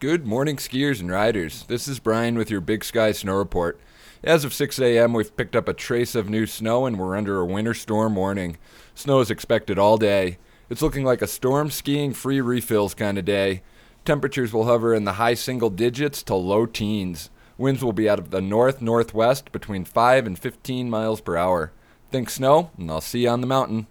Good morning, skiers and riders. This is Brian with your Big Sky Snow Report. As of 6 a.m., we've picked up a trace of new snow and we're under a winter storm warning. Snow is expected all day. It's looking like a storm skiing free refills kind of day. Temperatures will hover in the high single digits to low teens. Winds will be out of the north northwest between 5 and 15 miles per hour. Think snow, and I'll see you on the mountain.